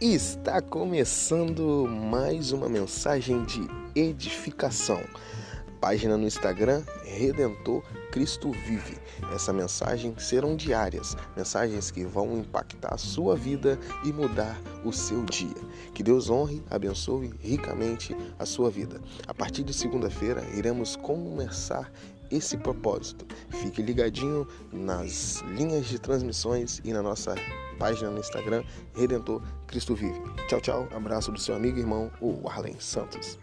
Está começando mais uma mensagem de edificação. Página no Instagram Redentor Cristo Vive. Essa mensagem serão diárias, mensagens que vão impactar a sua vida e mudar o seu dia. Que Deus honre, abençoe ricamente a sua vida. A partir de segunda-feira iremos começar esse propósito. Fique ligadinho nas linhas de transmissões e na nossa página no Instagram, Redentor Cristo Vive. Tchau, tchau. Abraço do seu amigo e irmão, o Arlen Santos.